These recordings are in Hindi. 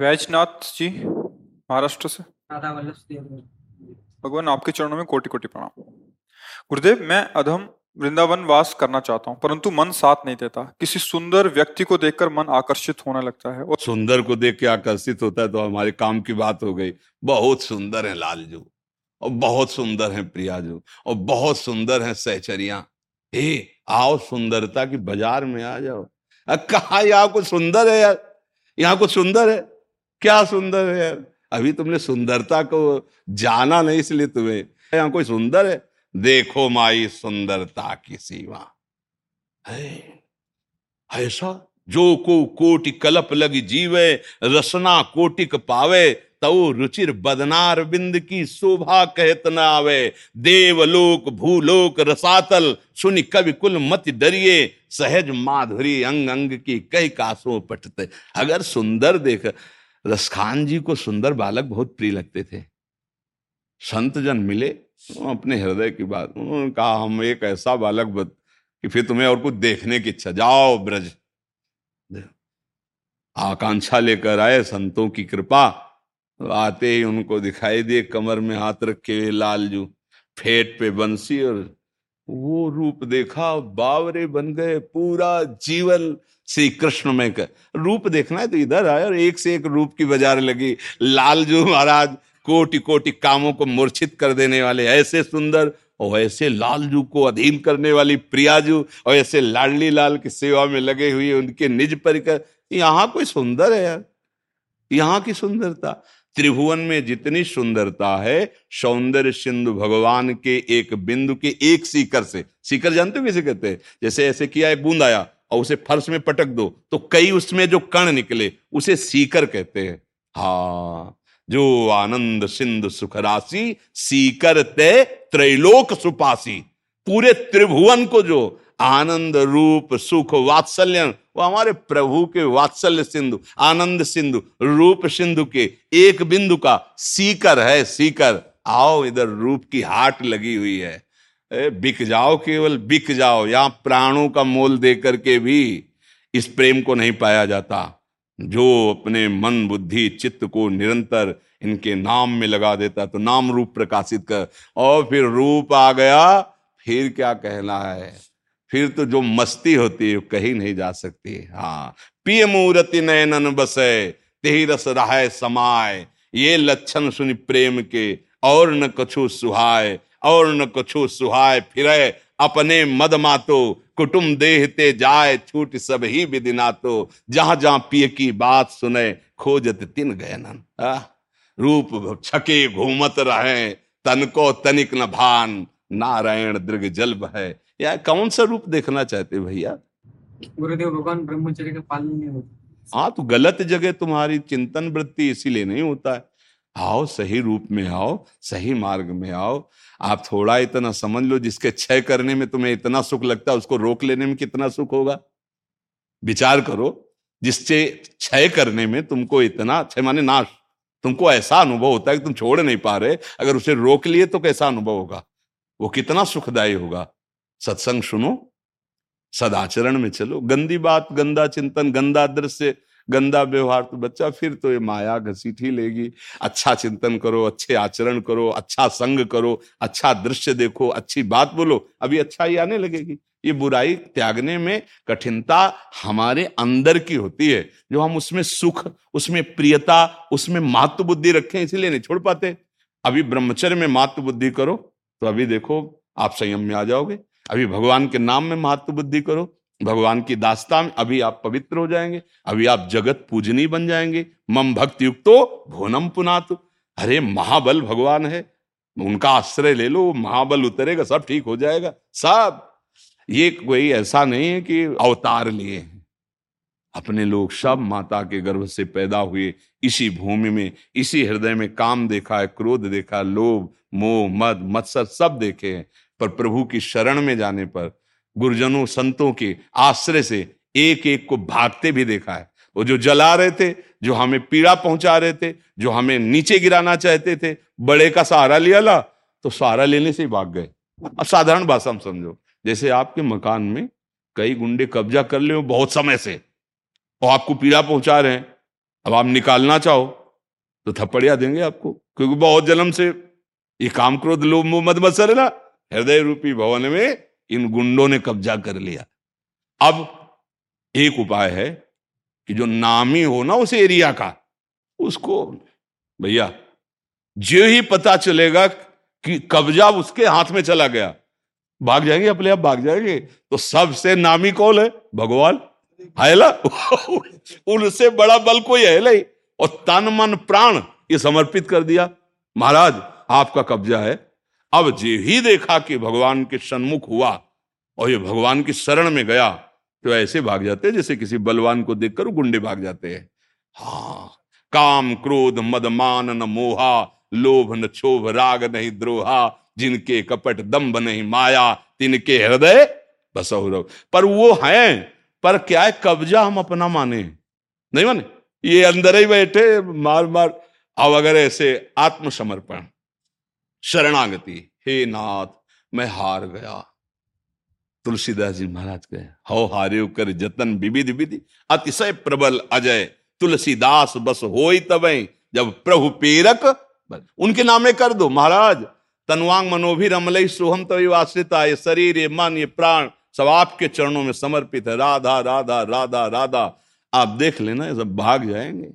वैजनाथ जी महाराष्ट्र से। राधा वल्लभ से। भगवान आपके चरणों में कोटि कोटि प्रणाम। गुरुदेव मैं अधम वृंदावन वास करना चाहता हूँ परंतु मन साथ नहीं देता। किसी सुंदर व्यक्ति को देखकर मन आकर्षित होने लगता है और सुंदर को देख के आकर्षित होता है तो हमारे काम की बात हो गई। बहुत सुंदर है लाल लालजू और बहुत सुंदर है प्रिया प्रियाजू और बहुत सुंदर है सहचरिया। ए आओ सुंदरता की बाज़ार में आ जाओ। अ, कहा यहाँ कुछ सुंदर है यार? यहाँ कुछ सुंदर है? क्या सुंदर है यार। अभी तुमने सुंदरता को जाना नहीं, इसलिए तुम्हें यहाँ कोई सुंदर है? देखो माई सुंदरता की सीमा। ऐसा? जो को कोटि कलप लगी जीवे, रसना कोटिक पावे, तऊ रुचिर बदनार बिंद की शोभा कहत न आवे। देवलोक भूलोक, रसातल, सुनि कवि कुल मत डरिए। सहज माधुरी अंग अंग की कई कासों पटते अगर सुंदर देख रसखान जी को सुंदर बालक बहुत प्रिय लगते थे। संत जन मिले, अपने हृदय की बात कहा, हम एक ऐसा बालक बत, कि फिर तुम्हें और कुछ देखने की इच्छा, जाओ ब्रज। आकांक्षा लेकर आए, संतों की कृपा। आते ही उनको दिखाई दिए, कमर में हाथ रखे हुए लालजू, फेट पे बंसी और वो रूप देखा, बावरे बन गए, पूरा जीवन श्री कृष्ण में कर रूप देखना है तो इधर आए और एक से एक रूप की बाज़ार लगी। लालजू महाराज कोटि कोटि कामों को मूर्छित कर देने वाले ऐसे सुंदर और ऐसे लालजू को अधीन करने वाली प्रियाजू और ऐसे लाडली लाल की सेवा में लगे हुए उनके निज परिकर। यहाँ कोई सुंदर है यार। यहाँ की सुंदरता। त्रिभुवन में जितनी सुंदरता है, सौंदर्य सिंधु भगवान के एक बिंदु के एक सीकर से। सीकर जानते हो कैसे कहते हैं? जैसे ऐसे किया एक बूंद आया। और उसे फर्श में पटक दो तो कई उसमें जो कण निकले, उसे सीकर कहते हैं। हा, जो आनंद सिंधु सुख राशि सीकर ते त्रैलोक सुपासी। पूरे त्रिभुवन को जो आनंद रूप, सुख, वात्सल्य, वो हमारे प्रभु के वात्सल्य सिंधु, आनंद सिंधु, रूप सिंधु के एक बिंदु का सीकर है, सीकर। आओ, इधर रूप की हाट लगी हुई है। बिक जाओ केवल, बिक जाओ। यहाँ प्राणों का मोल दे करके भी इस प्रेम को नहीं पाया जाता। जो अपने मन, बुद्धि, चित्त को निरंतर इनके नाम में लगा देता तो नाम रूप प्रकाशित कर, और फिर रूप आ गया, फिर क्या कहना है? फिर तो जो मस्ती होती है कहीं नहीं जा सकती। हाँ पिय मूर्ति नयनन बसे, तेही रस समाय। ये लक्षण सुनि प्रेम के, और न कछु सुहाय। और न कछु सुहाय फिरे। अपने मद मातो कुटुम देहते जाए छूट सब ही विदिना तो जहाँ जहाँ पिय की बात सुने खोजत तिन गयनन रूप छके घूमत रहे तन को तनिक न भान। नारायण दृग जल है। या कौन सा रूप देखना चाहते भैया? गुरुदेव भगवान ब्रह्मचर्य का पालन नहीं होता। हाँ तो गलत जगह तुम्हारी चिंतन वृत्ति इसीलिए नहीं होता है। आओ सही रूप में आओ सही मार्ग में आओ। आप थोड़ा इतना समझ लो, जिसके क्षय करने में तुम्हें इतना सुख लगता है, उसको रोक लेने में कितना सुख होगा? विचार करो, जिससे क्षय करने में तुमको इतना, क्षय माने नाश, तुमको ऐसा अनुभव होता है कि तुम छोड़ नहीं पा रहे, अगर उसे रोक लिए तो कैसा अनुभव होगा? वो कितना सुखदायी होगा? सत्संग सुनो, सदाचरण में चलो। गंदी बात, गंदा चिंतन, गंदा दृश्य गंदा व्यवहार तो बच्चा फिर तो ये माया घसीटी लेगी। अच्छा चिंतन करो, अच्छे आचरण करो अच्छा संग करो अच्छा दृश्य देखो, अच्छी बात बोलो, अभी अच्छा ही आने लगेगी। ये बुराई त्यागने में कठिनता हमारे अंदर की होती है। जो हम उसमें सुख, उसमें प्रियता, उसमें महत्व बुद्धि रखें, इसीलिए नहीं छोड़ पाते। अभी ब्रह्मचर्य में महत्व बुद्धि करो तो अभी देखो, आप संयम में आ जाओगे। अभी भगवान के नाम में महत्व बुद्धि करो भगवान की दास्ता में अभी आप पवित्र हो जाएँगे, अभी आप जगत पूजनी बन जाएँगे। मम भक्ति युक्तो भोनम पुनातु। अरे, महाबल भगवान है। उनका आश्रय ले लो, महाबल उतरेगा, सब ठीक हो जाएगा। सब। ये कोई ऐसा नहीं है कि अवतार लिए हैं। अपने लोग सब माता के गर्भ से पैदा हुए, इसी भूमि में, इसी हृदय में काम देखा है, क्रोध देखा लोभ, मोह, मद, मत्सर सब देखे हैं। पर प्रभु की शरण में जाने पर गुरुजनों, संतों के आश्रय से एक एक को भागते भी देखा है। वो जो जला रहे थे, जो हमें पीड़ा पहुँचा रहे थे, जो हमें नीचे गिराना चाहते थे, बड़े का सहारा लिया ला तो सहारा लेने से ही भाग गए। अब साधारण भाषा में समझो, जैसे आपके मकान में कई गुंडे कब्जा कर ले बहुत समय से, और आपको पीड़ा पहुँचा रहे हैं, अब आप निकालना चाहो तो थप्पड़िया देंगे आपको, क्योंकि बहुत जन्म से ये काम क्रोध लोभ मद मत्सर है ना? हृदय रूपी भवन में इन गुंडों ने कब्जा कर लिया। अब एक उपाय है कि जो नामी हो ना उस एरिया का, उसको, भैया, जो ही पता चलेगा कि कब्जा उसके हाथ में चला गया, भाग जाएँगे अपने आप, भाग जाएँगे। तो सबसे नामी कौन है? भगवान। है उनसे बड़ा बल कोई है नहीं। और तन मन प्राण ये समर्पित कर दिया। महाराज, आपका कब्जा है। अब जे ही देखा कि भगवान के सन्मुख हुआ और ये भगवान की शरण में गया तो ऐसे भाग जाते हैं जैसे किसी बलवान को देखकर गुंडे भाग जाते हैं। हाँ काम क्रोध मदमान न मोहा, लोभ न क्षोभ, राग नहीं द्रोहा, जिनके कपट दम्भ नहीं माया, तिनके हृदय बसौरव पर वो हैं, पर क्या है, कब्जा हम अपना माने? नहीं माने? ये अंदर ही बैठे मार मार अब अगर ऐसे आत्मसमर्पण शरणागति। हे नाथ मैं हार गया। तुलसीदास जी महाराज कहे हो हारे कर जतन विविध विधि अतिशय प्रबल अजय। तुलसीदास बस हो तब जब प्रभु पेरक उनके नामे कर दो महाराज। तनवांग मनोभी रमलई सोहम तभी आश्रिता ये शरीर ये मन ये प्राण सब आपके चरणों में समर्पित है। राधा राधा राधा राधा। आप देख लेना ये सब भाग जाएँगे।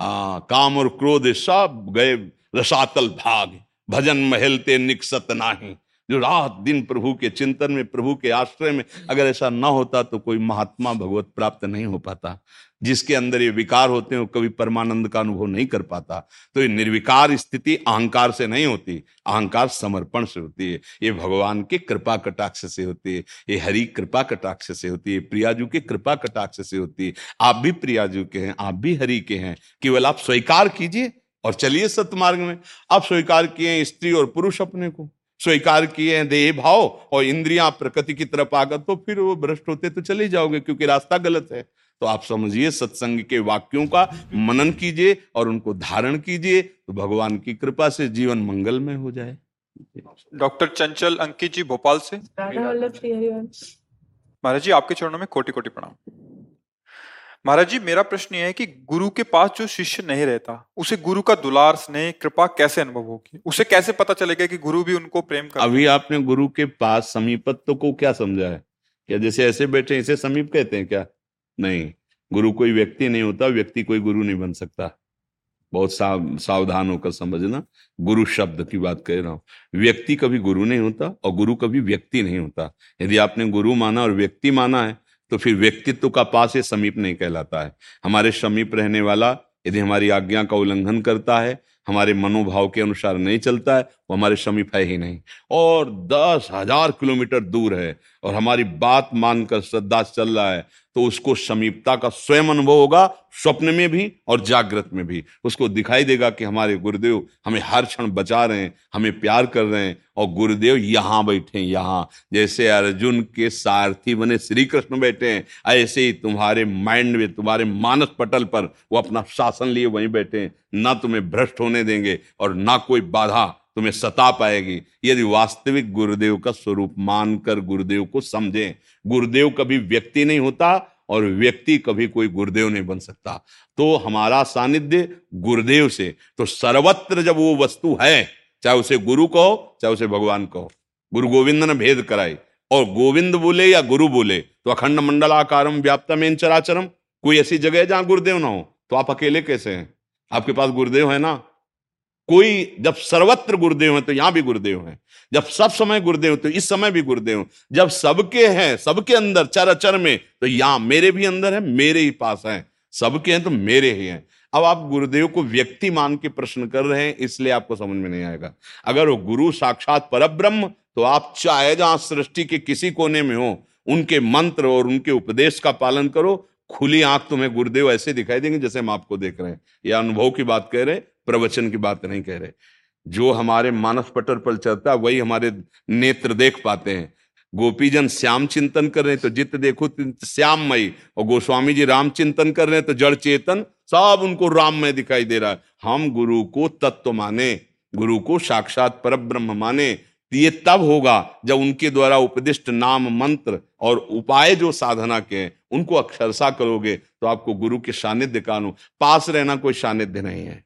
आ, काम और क्रोध सब गए रसातल भाग। भजन महलते निकसत नाही। जो रात दिन प्रभु के चिंतन में, प्रभु के आश्रय में, अगर ऐसा ना होता तो कोई महात्मा भगवत प्राप्त नहीं हो पाता। जिसके अंदर ये विकार होते हैं, वो कभी परमानंद का अनुभव नहीं कर पाता। तो ये निर्विकार स्थिति अहंकार से नहीं होती, अहंकार समर्पण से होती है। ये भगवान के कृपा कटाक्ष से होती है, ये हरि कृपा कटाक्ष से होती है प्रियाजू के कृपा कटाक्ष से होती है। आप भी प्रियाजू के हैं, आप भी हरि के हैं, केवल आप स्वीकार कीजिए। और चलिए सत्यमार्ग में। आप स्वीकार किए स्त्री और पुरुष अपने को। स्वीकार किए हैं देह भाव और इंद्रियाँ प्रकृति की तरफ़ आगत तो फिर वो भ्रष्ट होते तो चले जाओगे क्योंकि रास्ता गलत है। तो आप समझिए सत्संग के वाक्यों का मनन कीजिए और उनको धारण कीजिए तो भगवान की कृपा से जीवन मंगल में हो जाए। डॉक्टर चंचल अंकित जी भोपाल से। महाराज जी आपके चरणों में कोटि कोटि प्रणाम। महाराज जी मेरा प्रश्न यह है कि गुरु के पास जो शिष्य नहीं रहता उसे गुरु का दुलार स्नेह कृपा कैसे अनुभव होगी? उसे कैसे पता चलेगा कि गुरु भी उनको प्रेम कर अभी आपने गुरु के पास समीपत्व को क्या समझा है? क्या जैसे ऐसे बैठे इसे समीप कहते हैं क्या? नहीं गुरु कोई व्यक्ति नहीं होता व्यक्ति कोई गुरु नहीं बन सकता। बहुत साव, सावधान होकर समझना गुरु शब्द की बात कह रहा हूँ। व्यक्ति कभी गुरु नहीं होता और गुरु कभी व्यक्ति नहीं होता। यदि आपने गुरु माना और व्यक्ति माना है तो फिर व्यक्तित्व का पास ये समीप नहीं कहलाता है। हमारे समीप रहने वाला यदि हमारी आज्ञा का उल्लंघन करता है, हमारे मनोभाव के अनुसार नहीं चलता है वो हमारे समीप है ही नहीं। और दस हज़ार किलोमीटर दूर है और हमारी बात मानकर श्रद्धा चल रहा है तो उसको समीपता का स्वयं अनुभव होगा, स्वप्न में भी और जागृत में भी। उसको दिखाई देगा कि हमारे गुरुदेव हमें हर क्षण बचा रहे हैं, हमें प्यार कर रहे हैं और गुरुदेव यहाँ बैठे हैं, यहाँ। जैसे अर्जुन के सारथी बने श्री कृष्ण बैठे हैं, ऐसे ही तुम्हारे माइंड में, तुम्हारे मानस पटल पर वो अपना शासन लिए वहीं बैठे हैं। ना तुम्हें भ्रष्ट होने देंगे और ना कोई बाधा तुम्हें सता पाएगी। यदि वास्तविक गुरुदेव का स्वरूप मानकर गुरुदेव को समझें, गुरुदेव कभी व्यक्ति नहीं होता और व्यक्ति कभी कोई गुरुदेव नहीं बन सकता। तो हमारा सानिध्य गुरुदेव से। तो सर्वत्र जब वो वस्तु है, चाहे उसे गुरु कहो, चाहे उसे भगवान कहो, गुरु गोविंद ने भेद कराई, और गोविंद बोले या गुरु बोले तो अखंड मंडलाकारम व्याप्तम चराचरम। कोई ऐसी जगह है जहाँ गुरुदेव ना हो? तो आप अकेले कैसे हैं? आपके पास गुरुदेव है ना? कोई जब सर्वत्र गुरुदेव है तो यहाँ भी गुरुदेव है। जब सब समय गुरुदेव तो इस समय भी गुरुदेव जब सबके हैं, सबके अंदर चर अचर में तो यहाँ मेरे भी अंदर है, मेरे ही पास है। सबके हैं तो मेरे ही हैं। अब आप गुरुदेव को व्यक्ति मान के प्रश्न कर रहे हैं, इसलिए आपको समझ में नहीं आएगा। अगर वो गुरु साक्षात पर ब्रह्म तो आप चाहे जहाँ सृष्टि के किसी कोने में हो, उनके मंत्र और उनके उपदेश का पालन करो, खुली आँख तुम्हें गुरुदेव ऐसे दिखाई देंगे जैसे हम आपको देख रहे हैं। या अनुभव की बात कह रहे हैं। प्रवचन की बात नहीं कह रहे। जो हमारे मानस पटर पर चलता, वही हमारे नेत्र देख पाते हैं। गोपीजन श्याम चिंतन कर रहे हैं तो जित देखो श्याममयी। और गोस्वामी जी राम चिंतन कर रहे हैं तो जड़ चेतन, सब उनको राममय दिखाई दे रहा है। हम गुरु को तत्व माने, गुरु को साक्षात पर ब्रह्म माने ये तब होगा जब उनके द्वारा उपदिष्ट नाम मंत्र और उपाय जो साधना के हैं, उनको अक्षरसा करोगे तो आपको गुरु के सानिध्य का अनु, पास रहना कोई सानिध्य नहीं है।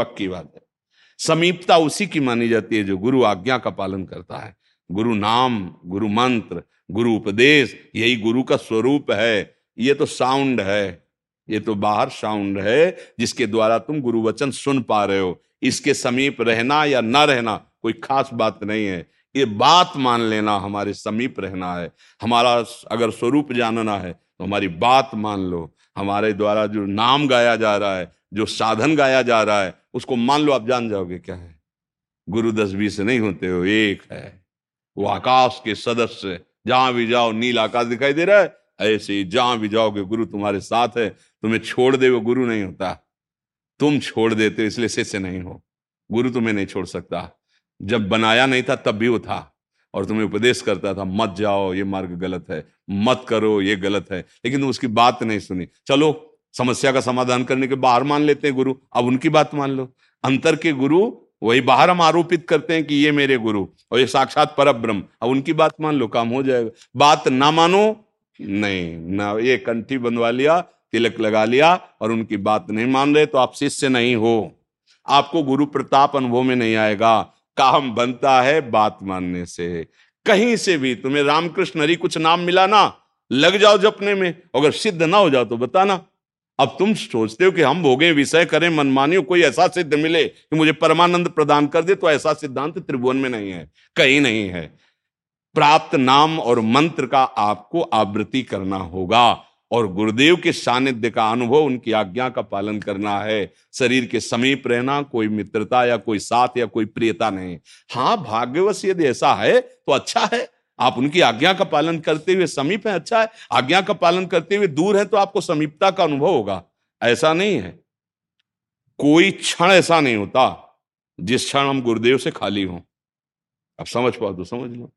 पक्की बात है। समीपता उसी की मानी जाती है जो गुरु आज्ञा का पालन करता है। गुरु नाम, गुरु मंत्र, गुरु उपदेश, यही गुरु का स्वरूप है। ये तो साउंड है। ये तो बाहर साउंड है, जिसके द्वारा तुम गुरु वचन सुन पा रहे हो। इसके समीप रहना या न रहना कोई खास बात नहीं है। ये बात मान लेना हमारे समीप रहना है। हमारा अगर स्वरूप जानना है तो हमारी बात मान लो। हमारे द्वारा जो नाम गाया जा रहा है, जो साधन गाया जा रहा है उसको मान लो, आप जान जाओगे क्या है। गुरु दस बीस नहीं होते हो, एक है। वो आकाश के सदस्य, जहाँ भी जाओ, नील आकाश दिखाई दे रहा है। ऐसे ही जहाँ भी जाओगे, गुरु तुम्हारे साथ है। तुम्हें छोड़ दे, वो गुरु नहीं होता। तुम छोड़ देते इसलिए शिष्य नहीं हो। गुरु तुम्हें नहीं छोड़ सकता। जब बनाया नहीं था, तब भी वो था। और तुम्हें उपदेश करता था, मत जाओ, ये मार्ग गलत है। मत करो, ये गलत है। लेकिन तुम उसकी बात नहीं सुनी। चलो समस्या का समाधान करने के बाहर मान लेते हैं गुरु। अब उनकी बात मान लो। अंतर के गुरु, वही बाहर हम आरोपित करते हैं कि ये मेरे गुरु और ये साक्षात पर ब्रह्म अब उनकी बात मान लो, काम हो जाएगा। बात ना मानो, नहीं, ना ये कंठी बंधवा लिया, तिलक लगा लिया और उनकी बात नहीं मान रहे तो आप शिष्य नहीं हो। आपको गुरु प्रताप अनुभव में नहीं आएगा। काम बनता है बात मानने से। कहीं से भी तुम्हें रामकृष्ण हरी कुछ नाम मिला ना, लग जाओ जपने में। अगर सिद्ध ना हो जाओ तो बताना। अब तुम सोचते हो कि हम भोगे, विषय करें, मनमानियों, कोई ऐसा सिद्ध मिले कि मुझे परमानंद प्रदान कर दे तो ऐसा सिद्धांत त्रिभुवन में नहीं है, कहीं नहीं है। प्राप्त नाम और मंत्र का आपको आवृत्ति करना होगा और गुरुदेव के सानिध्य का अनुभव, उनकी आज्ञा का पालन करना है। शरीर के समीप रहना, कोई मित्रता या कोई साथ या कोई प्रियता नहीं। हाँ भाग्यवश यदि ऐसा है तो अच्छा है। आप उनकी आज्ञा का पालन करते हुए समीप है अच्छा है। आज्ञा का पालन करते हुए दूर है तो आपको समीपता का अनुभव होगा। ऐसा नहीं है। कोई क्षण ऐसा नहीं होता, जिस क्षण हम गुरुदेव से खाली हों। अब समझ पाओ तो समझ लो।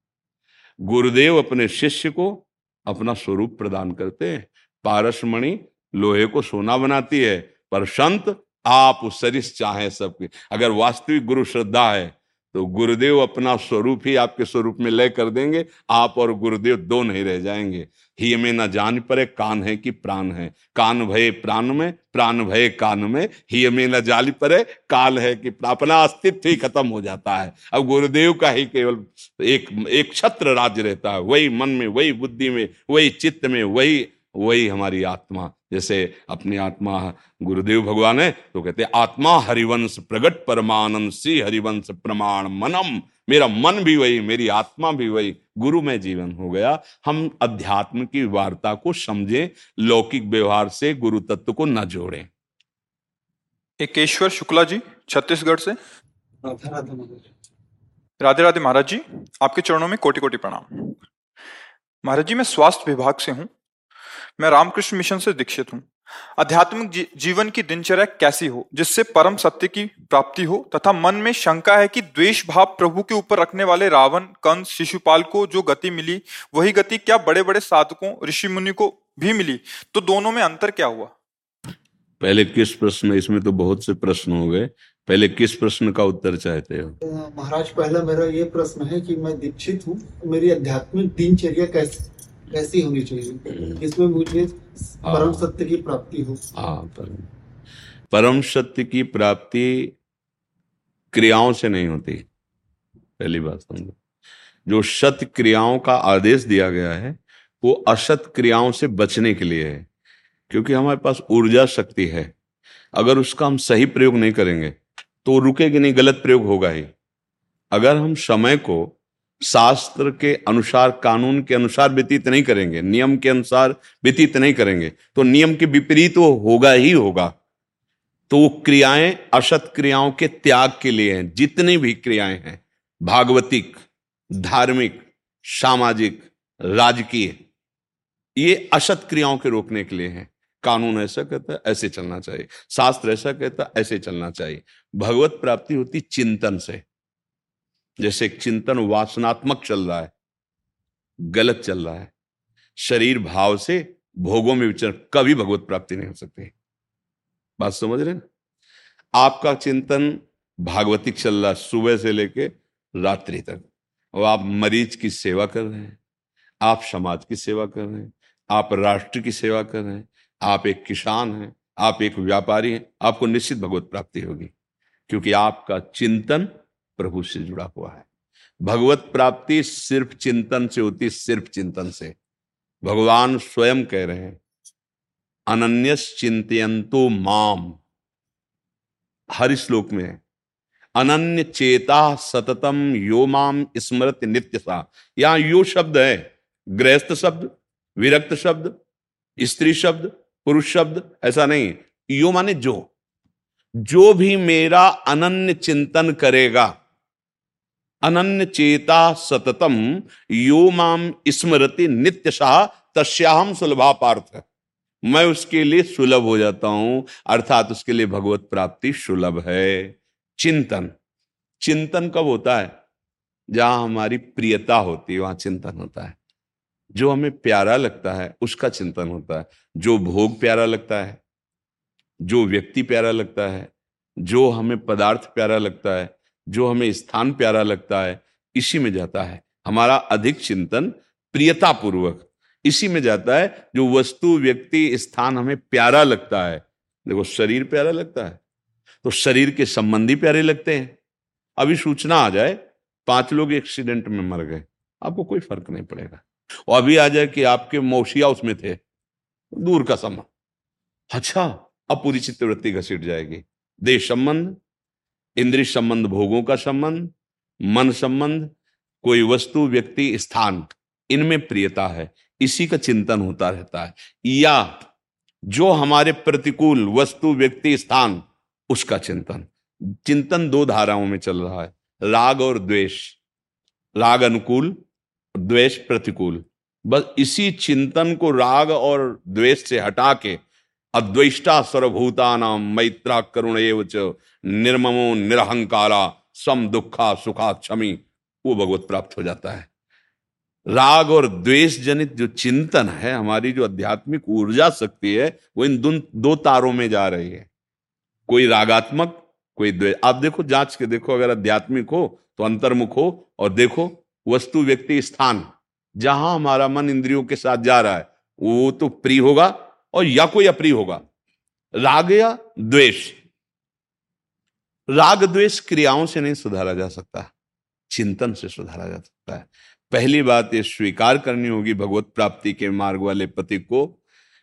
गुरुदेव अपने शिष्य को अपना स्वरूप प्रदान करते हैं। पारसमणि लोहे को सोना बनाती है, पर संत, आप सरिस चाहे सबके। अगर वास्तविक गुरु श्रद्धा है तो गुरुदेव अपना स्वरूप ही आपके स्वरूप में लय कर देंगे, आप और गुरुदेव दो नहीं रह जाएँगे। ही में न जान पड़े कान है कि प्राण है। कान भय प्राण में, प्राण भय कान में। ही में न जाली पड़े काल है कि अपना अस्तित्व ही खत्म हो जाता है। अब गुरुदेव का ही केवल एक एक छत्र राज्य रहता है। वही मन में, वही बुद्धि में, वही चित्त में, वही वही हमारी आत्मा। जैसे अपनी आत्मा गुरुदेव भगवान है तो कहते आत्मा हरिवंश प्रगट परमानंद श्री हरिवंश प्रमाण मनम। मेरा मन भी वही मेरी आत्मा भी वही। गुरु में जीवन हो गया। हम अध्यात्म की वार्ता को समझें लौकिक व्यवहार से गुरु तत्व को न जोड़ें। एकेश्वर शुक्ला जी छत्तीसगढ़ से। राधे राधे महाराज जी आपके चरणों में कोटि कोटि प्रणाम। महाराज जी मैं स्वास्थ्य विभाग से हूँ। मैं रामकृष्ण मिशन से दीक्षित हूँ। आध्यात्मिक जी, जीवन की दिनचर्या कैसी हो जिससे परम सत्य की प्राप्ति हो तथा मन में शंका है कि द्वेष भाव प्रभु के ऊपर रखने वाले रावण कंस शिशुपाल को जो गति मिली वही गति क्या बड़े बड़े साधकों ऋषि मुनि को भी मिली? तो दोनों में अंतर क्या हुआ? पहले किस प्रश्न इसमें तो बहुत से प्रश्न हो गए। पहले किस प्रश्न का उत्तर चाहते हो? महाराज पहला मेरा ये प्रश्न है कि मैं दीक्षित हूँ। मेरी आध्यात्मिक दिनचर्या कैसे ऐसी होनी चाहिए? इसमें मुझे परम सत्य की प्राप्ति हो। हाँ परम। परम सत्य की प्राप्ति क्रियाओं से नहीं होती। पहली बात समझो। जो सत्य क्रियाओं का आदेश दिया गया है वो असत क्रियाओं से बचने के लिए है। क्योंकि हमारे पास ऊर्जा शक्ति है। अगर उसका हम सही प्रयोग नहीं करेंगे तो रुकेगी नहीं गलत प्रयोग होगा ही। अगर हम समय को शास्त्र के अनुसार, कानून के अनुसार व्यतीत नहीं करेंगे, नियम के अनुसार व्यतीत नहीं करेंगे तो नियम के विपरीत वो होगा ही होगा। तो वो क्रियाएँ असत क्रियाओं के त्याग के लिए हैं, जितनी भी क्रियाएँ हैं, भागवतिक, धार्मिक, सामाजिक, राजकीय, ये असत क्रियाओं के रोकने के लिए हैं। कानून ऐसा कहता है, ऐसे चलना चाहिए। शास्त्र ऐसा कहता ऐसे चलना चाहिए। भगवत प्राप्ति होती चिंतन से। जैसे चिंतन वासनात्मक चल रहा है, गलत चल रहा है, शरीर भाव से भोगों में विचरण कभी भगवत प्राप्ति नहीं हो सकती बात समझ रहे ना आपका चिंतन भागवतिक चल रहा है, सुबह से लेके रात्रि तक। और आप मरीज़ की सेवा कर रहे हैं, आप समाज की सेवा कर रहे हैं, आप राष्ट्र की सेवा कर रहे हैं, आप एक किसान हैं, आप एक व्यापारी हैं, आपको निश्चित भगवत प्राप्ति होगी, क्योंकि आपका चिंतन प्रभु से जुड़ा हुआ है। भगवत प्राप्ति सिर्फ़ चिंतन से होती, सिर्फ़ चिंतन से। भगवान स्वयं कह रहे हैं अनन्य चिंतयंतो माम। हर श्लोक में अनन्य चेता सततम यो माम स्मृत नित्य सा यहाँ यो शब्द है, गृहस्थ शब्द, विरक्त शब्द, स्त्री शब्द, पुरुष शब्द, ऐसा नहीं। यो माने जो। जो भी मेरा अनन्य चिंतन करेगा अनन्य चेता सततम यो माम स्मृति नित्य शाह तस्याहम सुलभा पार्थ मैं उसके लिए सुलभ हो जाता हूँ, अर्थात उसके लिए भगवत प्राप्ति सुलभ है। चिंतन। चिंतन कब होता है? जहाँ हमारी प्रियता होती है, वहाँ चिंतन होता है। जो हमें प्यारा लगता है, उसका चिंतन होता है। जो भोग प्यारा लगता है, जो व्यक्ति प्यारा लगता है, जो हमें पदार्थ प्यारा लगता है जो हमें स्थान प्यारा लगता है, इसी में जाता है। हमारा अधिक चिंतन प्रियता पूर्वक इसी में जाता है जो वस्तु, व्यक्ति, स्थान हमें प्यारा लगता है। देखो, शरीर प्यारा लगता है तो शरीर के संबंधी प्यारे लगते हैं। अभी सूचना आ जाए, पाँच लोग एक्सीडेंट में मर गए, आपको कोई फ़र्क नहीं पड़ेगा। और अभी आ जाए कि आपके मौसिया उसमें थे, दूर का संबंध अच्छा अब पूरी चित्तवृत्ति घसीट जाएगी। देश संबंध इंद्रिय संबंध, भोगों का संबंध, मन संबंध, कोई वस्तु, व्यक्ति, स्थान, इनमें प्रियता है। इसी का चिंतन होता रहता है। या जो हमारे प्रतिकूल वस्तु, व्यक्ति, स्थान, उसका चिंतन। चिंतन दो धाराओं में चल रहा है। राग और द्वेष। राग अनुकूल, द्वेष प्रतिकूल। बस इसी चिंतन को राग और द्वेष से हटा के अद्वेष्टा सर्वभूता नाम मैत्रा करुण एवं निर्ममो निरहंकारा, सम दुखा सुखा क्षमी। वो भगवत प्राप्त हो जाता है। राग और द्वेष जनित जो चिंतन है, हमारी जो आध्यात्मिक ऊर्जा शक्ति है, वो इन दो तारों में जा रही है। कोई रागात्मक, कोई द्वेष आप देखो, जाँच के देखो, अगर आध्यात्मिक हो तो अंतर्मुख हो, और देखो, वस्तु, व्यक्ति, स्थान, जहाँ हमारा मन इंद्रियों के साथ जा रहा है, वो तो प्रिय होगा और या कोई अप्रिय होगा। राग या द्वेष? राग द्वेष क्रियाओं से नहीं सुधारा जा सकता, चिंतन से सुधारा जा सकता है। पहली बात ये स्वीकार करनी होगी भगवत प्राप्ति के मार्ग वाले पति को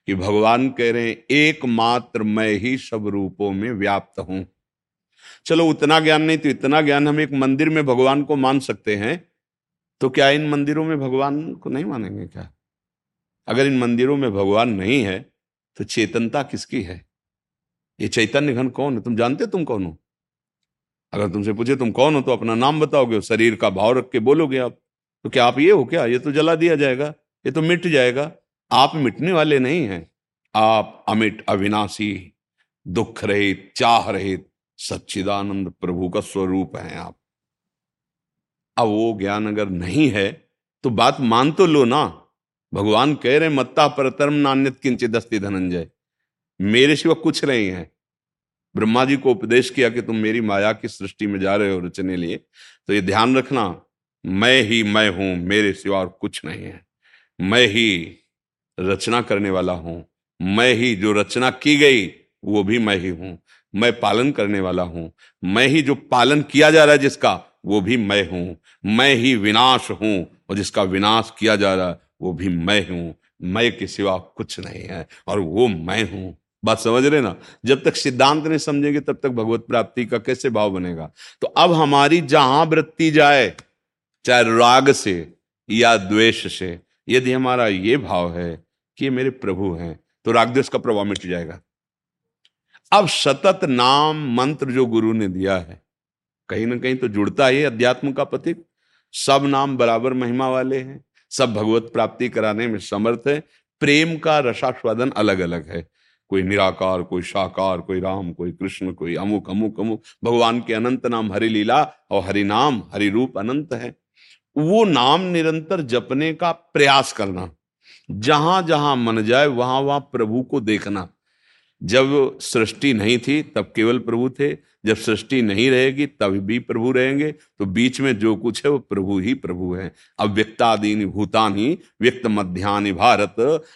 कि भगवान कह रहे हैं, एकमात्र मैं ही सब रूपों में व्याप्त हूँ। चलो, उतना ज्ञान नहीं तो इतना ज्ञान हम एक मंदिर में भगवान को मान सकते हैं तो क्या इन मंदिरों में भगवान को नहीं मानेंगे क्या? अगर इन मंदिरों में भगवान नहीं है तो चेतनता किसकी है? ये चैतन्य घन कौन है? तुम जानते तुम कौन हो? अगर तुमसे पूछे तुम कौन हो तो अपना नाम बताओगे, शरीर का भाव रख के बोलोगे आप। तो क्या आप ये हो क्या? ये तो जला दिया जाएगा, ये तो मिट जाएगा। आप मिटने वाले नहीं हैं। आप अमिट, अविनाशी, दुख रहित, चाह रहित, सच्चिदानंद प्रभु का स्वरूप हैं आप। अब वो ज्ञान अगर नहीं है तो बात मान तो लो ना। भगवान कह रहे मत्ता परतरम नान्यत किंचित दस्ती धनंजय। मेरे सिवा कुछ नहीं है। ब्रह्मा जी को उपदेश किया कि तुम मेरी माया की सृष्टि में जा रहे हो रचने लिए तो ये ध्यान रखना, मैं ही मैं हूँ, मेरे सिवा और कुछ नहीं है। मैं ही रचना करने वाला हूँ, मैं ही जो रचना की गई, वो भी मैं ही हूँ, मैं पालन करने वाला हूँ, मैं ही जो पालन किया जा रहा है जिसका, वो भी मैं हूँ, मैं ही विनाश हूँ, और जिसका विनाश किया जा रहा है वो भी मैं हूँ, मैं के सिवा कुछ नहीं है और वो मैं हूँ। बात समझ रहे ना? जब तक सिद्धांत नहीं समझेंगे, तब तक भगवत प्राप्ति का कैसे भाव बनेगा? तो अब हमारी जहाँ वृत्ति जाए, चाहे राग से या द्वेष से, यदि हमारा ये भाव है कि ये मेरे प्रभु हैं तो राग द्वेष का प्रभाव मिट जाएगा। अब सतत नाम मंत्र जो गुरु ने दिया है, कहीं ना कहीं तो जुड़ता है अध्यात्म का प्रतीक। सब नाम बराबर महिमा वाले हैं। सब भगवत प्राप्ति कराने में समर्थ है। प्रेम का रसास्वादन अलग अलग है। कोई निराकार, कोई साकार, कोई राम, कोई कृष्ण, कोई अमुक अमुक अमुक। भगवान के अनंत नाम हरि लीला और हरि नाम, हरि रूप अनंत है। वो नाम निरंतर जपने का प्रयास करना जहाँ जहाँ मन जाए वहाँ वहाँ प्रभु को देखना। जब सृष्टि नहीं थी, तब केवल प्रभु थे। जब सृष्टि नहीं रहेगी तब भी प्रभु रहेंगे। तो बीच में जो कुछ है, वो प्रभु ही प्रभु है। अव्यक्तादीन भूतानी, व्यक्त मध्यानि भारत,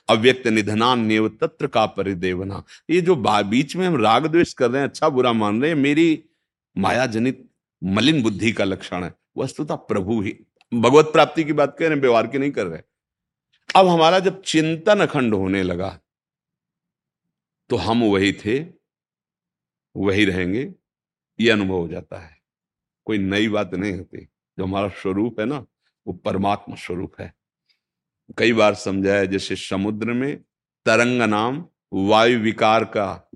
अव्यक्त निधनान नेव तत्र का परिदेवना। ये जो बीच में हम राग द्वेष कर रहे हैं अच्छा बुरा मान रहे हैं मेरी माया जनित मलिन बुद्धि का लक्षण है। वस्तुता प्रभु ही। भगवत प्राप्ति की बात कह रहे हैं, व्यवहार की नहीं कर रहे। अब हमारा जब चिंतन अखंड होने लगा तो हम वही थे, वही रहेंगे। ये अनुभव हो जाता है। कोई नई बात नहीं होती। जो हमारा स्वरूप है ना, वो परमात्मा स्वरूप है। कई बार समझाया जैसे समुद्र में तरंग नाम वायु विकार का।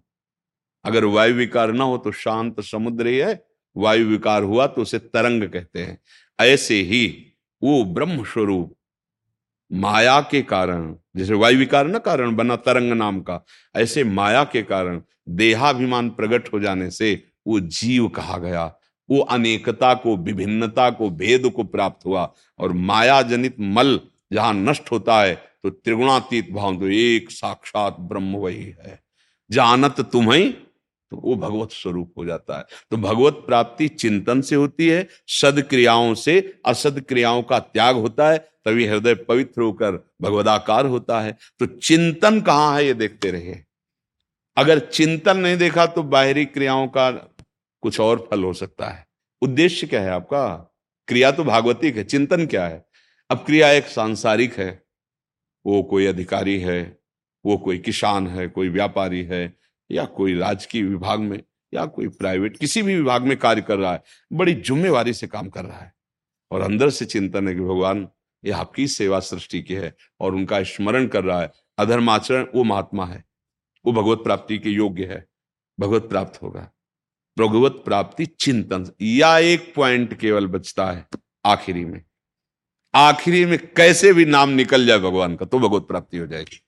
अगर वायु विकार ना हो तो शांत समुद्र ही है, वायु विकार हुआ तो उसे तरंग कहते हैं। ऐसे ही वो ब्रह्म स्वरूप, माया के कारण, जैसे वायु विकार न कारण बना तरंग नाम का, ऐसे माया के कारण देहाभिमान प्रकट हो जाने से वो जीव कहा गया। वो अनेकता को, विभिन्नता को, भेद को प्राप्त हुआ और माया जनित मल जहाँ नष्ट होता है तो त्रिगुणातीत भाव तो एक साक्षात ब्रह्म वही है। जानत तुम्हें तो वो भगवत स्वरूप हो जाता है। तो भगवत प्राप्ति चिंतन से होती है सद क्रियाओं से असद क्रियाओं का त्याग होता है, तभी हृदय पवित्र होकर भगवदाकार होता है। तो चिंतन कहाँ है, ये देखते रहे अगर चिंतन नहीं देखा तो बाहरी क्रियाओं का कुछ और फल हो सकता है। उद्देश्य क्या है आपका? क्रिया तो भागवतिक है, चिंतन क्या है? अब क्रिया एक सांसारिक है, वो कोई अधिकारी है, वो कोई किसान है, कोई व्यापारी है, या कोई राजकीय विभाग में, या कोई प्राइवेट, किसी भी विभाग में कार्य कर रहा है, बड़ी जुम्मेवारी से काम कर रहा है। और अंदर से चिंतन है कि भगवान, ये आपकी सेवा सृष्टि की है और उनका स्मरण कर रहा है। अधर्माचरण, वो महात्मा है, वो भगवत प्राप्ति के योग्य है, भगवत प्राप्त होगा। भगवत प्राप्ति चिंतन या एक पॉइंट केवल बचता है आखिरी में। आखिरी में कैसे भी नाम निकल जाए भगवान का तो भगवत प्राप्ति हो जाएगी।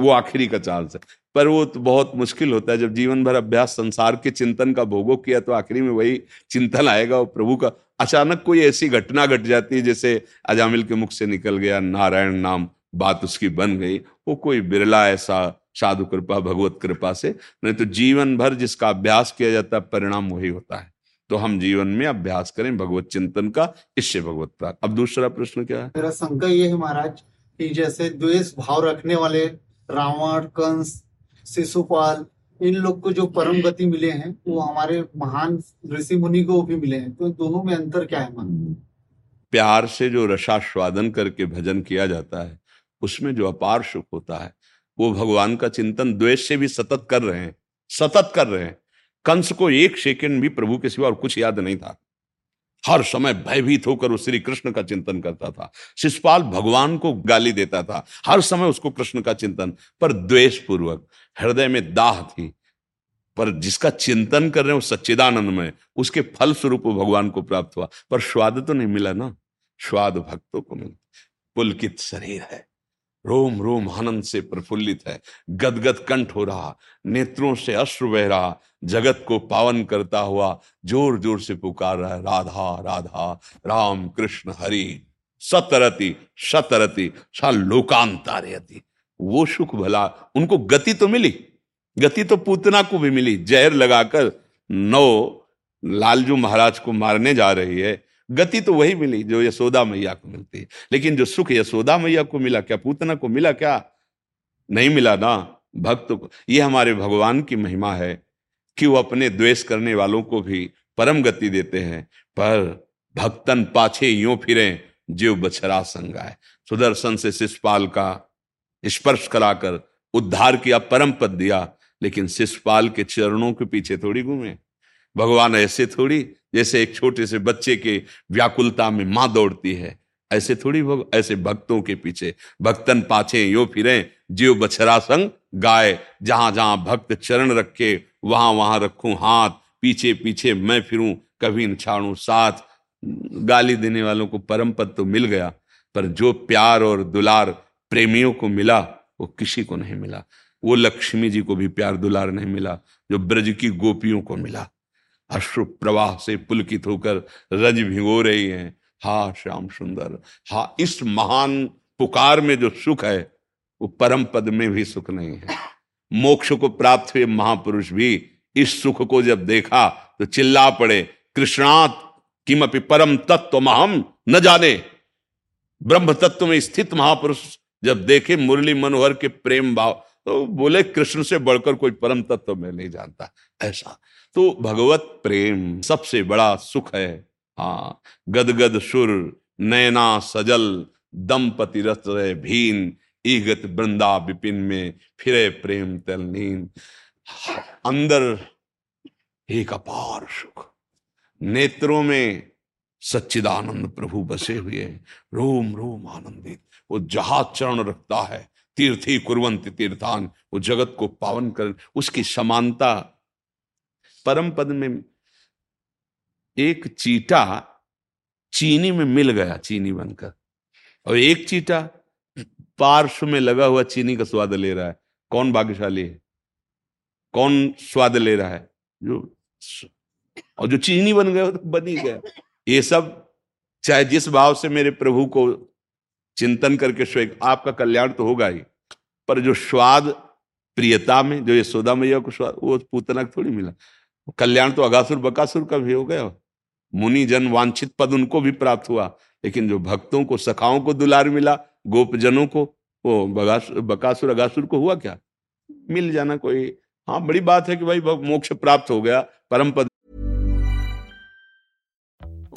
वो आखिरी का चांस है। पर वो तो बहुत मुश्किल होता है, जब जीवन भर अभ्यास, संसार के चिंतन का भोगो किया तो आखिरी में वही चिंतन आएगा वो प्रभु का। अचानक कोई ऐसी घटना घट जाती है, जैसे अजामिल के मुख से निकल गया, नारायण नाम बात उसकी बन गई। वो कोई बिरला ऐसा साधु कृपा भगवत कृपा से नहीं तो जीवन भर जिसका अभ्यास किया जाता है परिणाम वही होता है। तो हम जीवन में अभ्यास करें भगवत चिंतन का इससे भगवत प्राप्त। अब दूसरा प्रश्न क्या है? मेरा शंका ये है महाराज कि जैसे द्वेष भाव रखने वाले रावण कंस शिशुपाल इन लोग को जो परम गति मिले हैं वो हमारे महान ऋषि मुनि को भी मिले हैं तो दोनों में अंतर क्या है मान प्यार से जो रसास्वादन करके भजन किया जाता है उसमें जो अपार सुख होता है वो भगवान का चिंतन द्वेष से भी सतत कर रहे हैं, सतत कर रहे हैं। कंस को एक सेकेंड भी प्रभु के सिवा और कुछ याद नहीं था। हर समय भयभीत होकर वो श्री कृष्ण का चिंतन करता था। शिषपाल भगवान को गाली देता था। हर समय उसको कृष्ण का चिंतन, पर द्वेष पूर्वक हृदय में दाह थी। पर जिसका चिंतन कर रहे हो सच्चिदानंद में, उसके फल स्वरूप भगवान को प्राप्त हुआ। पर स्वाद तो नहीं मिला ना। स्वाद भक्तों को मिला पुलकित शरीर है। रोम रोम आनंद से प्रफुल्लित है। गदगद कंठ हो रहा, नेत्रों से अश्रु बह रहा, जगत को पावन करता हुआ ज़ोर ज़ोर से पुकार रहा है, राधा राधा, राम, कृष्ण, हरि, सतरति सतरति सा लोकांतारयति। वो सुख भला, उनको गति तो मिली, गति तो पूतना को भी मिली, जहर लगाकर नौ लालजू महाराज को मारने जा रही है। गति तो वही मिली जो यशोदा मैया को मिलती। है लेकिन जो सुख यशोदा मैया को मिला क्या, पूतना को मिला क्या? नहीं मिला ना। भक्त को, ये हमारे भगवान की महिमा है कि वो अपने द्वेष करने वालों को भी परम गति देते हैं। पर भक्तन पाछे यूँ फिरे, जीव बछरा संगाए सुदर्शन से शिषपाल का स्पर्श कराकर उद्धार किया, परम पद दिया, लेकिन शिषपाल के चरणों के पीछे थोड़ी घूमे। भगवान ऐसे थोड़ी जैसे एक छोटे से बच्चे के व्याकुलता में माँ दौड़ती है। ऐसे थोड़ी भग, ऐसे भक्तों के पीछे भक्तन पाछे यो फिरे जीव बछरा संग गाय जहाँ जहाँ भक्त चरण रखे वहाँ वहाँ रखूँ हाथ। पीछे पीछे मैं फिरूं कभी न छाड़ू साथ। गाली देने वालों को परम पद तो मिल गया पर जो प्यार और दुलार प्रेमियों को मिला वो किसी को नहीं मिला। वो लक्ष्मी जी को भी प्यार दुलार नहीं मिला जो ब्रज की गोपियों को मिला। अश्रु प्रवाह से पुलकित होकर रज भिगो रही हैं। हा, श्याम सुंदर, हा, इस महान पुकार में जो सुख है, वो परम पद में भी सुख नहीं है। मोक्ष को प्राप्त हुए महापुरुष भी इस सुख को जब देखा तो चिल्ला पड़े, कृष्णात, किमपि परम तत्व महम न जाने। ब्रह्म तत्व में स्थित महापुरुष जब देखे, मुरली मनोहर के प्रेम भाव तो बोले, कृष्ण से बढ़कर कोई परम तत्व में नहीं जानता। ऐसा तो भगवत प्रेम सबसे बड़ा सुख है। हाँ गदगद सुर नैना सजल, दंपति रथ भीन, ईगत वृंदा विपिन में फिरे प्रेम तलनीन अंदर एक अपार सुख। नेत्रों में सच्चिदानंद प्रभु बसे हुए रोम रोम आनंदित। वो जहाज़ चरण रखता है। तीर्थी कुरवंत तीर्थान। वो जगत को पावन कर, उसकी समानता परम पद में एक चीटा चीनी में मिल गया चीनी बनकर। और एक चीटा पार्श्व में लगा हुआ चीनी का स्वाद ले रहा है। कौन भाग्यशाली है? कौन स्वाद ले रहा है? जो और जो चीनी बन गया तो बन ही गया। ये सब चाहे जिस भाव से मेरे प्रभु को चिंतन करके स्वेग आपका कल्याण तो होगा ही। पर जो स्वाद प्रियता में, जो यशोदा मैया को स्वाद, वो पूतना थोड़ी मिला। कल्याण तो अगासुर बकासुर का भी हो गया। मुनि जन वांछित पद उनको भी प्राप्त हुआ, लेकिन जो भक्तों को, सखाओं को दुलार मिला, गोपजनों को, वो बकासुर, अगासुर को हुआ क्या? मिल जाना कोई। हाँ बड़ी बात है कि भाई, मोक्ष प्राप्त हो गया, परम पद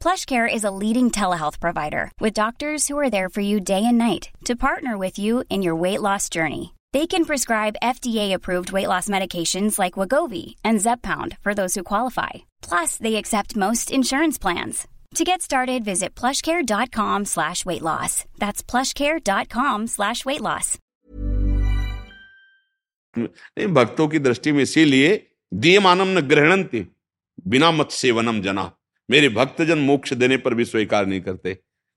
PlushCare is a leading telehealth provider with doctors who are there for you day and night to partner with you in your weight loss journey. They can prescribe FDA-approved weight loss medications like Wagovi and Zepbound for those who qualify. Plus, they accept most insurance plans. To get started, visit plushcare.com slash weight loss. That's plushcare.com slash weight loss. भक्तों की दृष्टि में इसीलिए दिए मानम न ग्रहणंती बिना मत सेवनम जना मेरे भक्तजन मोक्ष देने पर भी स्वीकार नहीं करते,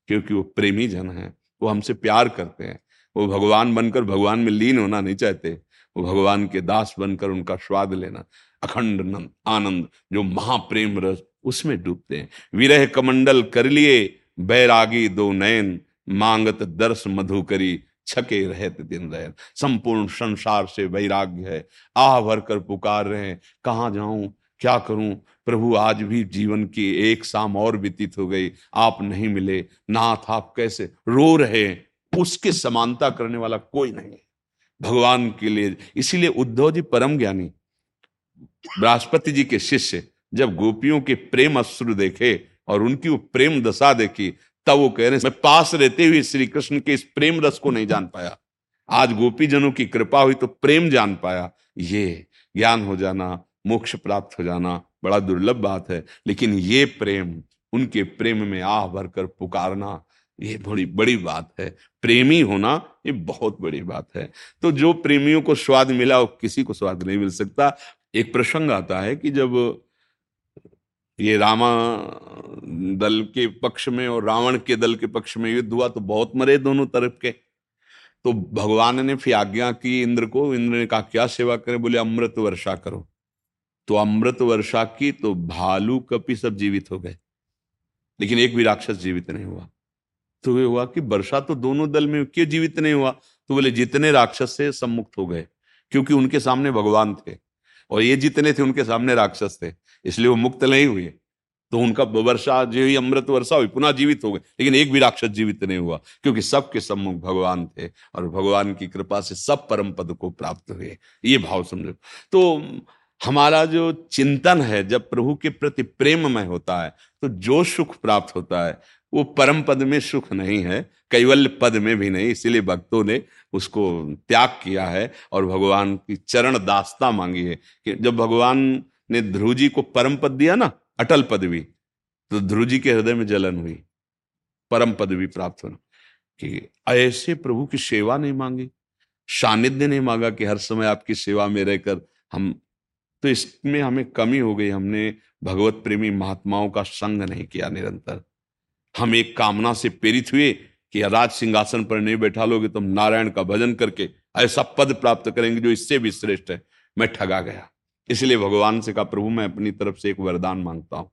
क्योंकि वो प्रेमी जन है, वो हमसे प्यार करते हैं। वो भगवान बनकर भगवान में लीन होना नहीं चाहते, वो भगवान के दास बनकर उनका स्वाद लेना अखंड आनंद, जो महाप्रेम रस उसमें डूबते हैं। विरह कमंडल कर लिए, बैरागी दो नयन, मांगत दर्श मधु करी छके रहते दिन रहे संपूर्ण संसार से वैराग्य है, आह भर कर पुकार रहे हैं, कहाँ जाऊँ, क्या करूँ? प्रभु, आज भी जीवन की एक शाम और व्यतीत हो गई। आप नहीं मिले। नाथ, आप कैसे? रो रहे उसके समानता करने वाला कोई नहीं भगवान के लिए, इसीलिए उद्धव जी परम ज्ञानी बृहस्पति जी के शिष्य, जब गोपियों के प्रेम अश्रु देखे और उनकी वो प्रेम दशा देखी, तब वो कह रहे मैं पास रहते हुए श्री कृष्ण के इस प्रेम रस को नहीं जान पाया। आज गोपी जनों की कृपा हुई तो प्रेम जान पाया। ये ज्ञान हो जाना, मोक्ष प्राप्त हो जाना बड़ा दुर्लभ बात है, लेकिन ये प्रेम, उनके प्रेम में आह भरकर पुकारना, ये बड़ी बड़ी बात है। प्रेमी होना, ये बहुत बड़ी बात है। तो जो प्रेमियों को स्वाद मिला, वो किसी को स्वाद नहीं मिल सकता। एक प्रसंग आता है कि जब ये रामा दल के पक्ष में और रावण के दल के पक्ष में युद्ध हुआ तो बहुत मरे दोनों तरफ़ के। तो भगवान ने फिर आज्ञा की इंद्र को, इंद्र ने कहा, क्या सेवा करें? बोले, अमृत वर्षा करो। तो अमृत वर्षा की तो भालू कपि सब जीवित हो गए। लेकिन एक भी राक्षस जीवित नहीं हुआ। तो ये हुआ कि वर्षा तो दोनों दल में क्यों जीवित नहीं हुआ? तो बोले, जितने राक्षस से सब मुक्त हो गए, क्योंकि उनके सामने भगवान थे, और ये जितने थे उनके सामने राक्षस थे, इसलिए वो मुक्त नहीं हुए। तो उनका वर्षा, जो ही अमृत वर्षा हुई, पुनः जीवित हो गए। लेकिन एक भी राक्षस जीवित नहीं हुआ, क्योंकि सबके सम्मुख भगवान थे, और भगवान की कृपा से सब परम पद को प्राप्त हुए। ये भाव समझो। तो हमारा जो चिंतन है, जब प्रभु के प्रति प्रेम में होता है तो जो सुख प्राप्त होता है, वो परम पद में सुख नहीं है, कैवल्य पद में भी नहीं, इसीलिए भक्तों ने उसको त्याग किया है और भगवान की चरण दास्ता मांगी है कि जब भगवान ने ध्रुव जी को परम पद दिया ना, अटल पदवी तो ध्रुव जी के हृदय में जलन हुई, परम पदवी प्राप्त होना, कि ऐसे प्रभु की सेवा नहीं मांगी, सानिध्य नहीं मांगा कि हर समय आपकी सेवा में रहकर हम तो इसमें हमें कमी हो गई, हमने भगवत प्रेमी महात्माओं का संग नहीं किया निरंतर। हम एक कामना से प्रेरित हुए कि राज सिंहासन पर नहीं बैठा लोगे तुम तो नारायण का भजन करके ऐसा पद प्राप्त करेंगे जो इससे भी श्रेष्ठ है। मैं ठगा गया। इसलिए भगवान से कहा, प्रभु, मैं अपनी तरफ़ से एक वरदान माँगता हूँ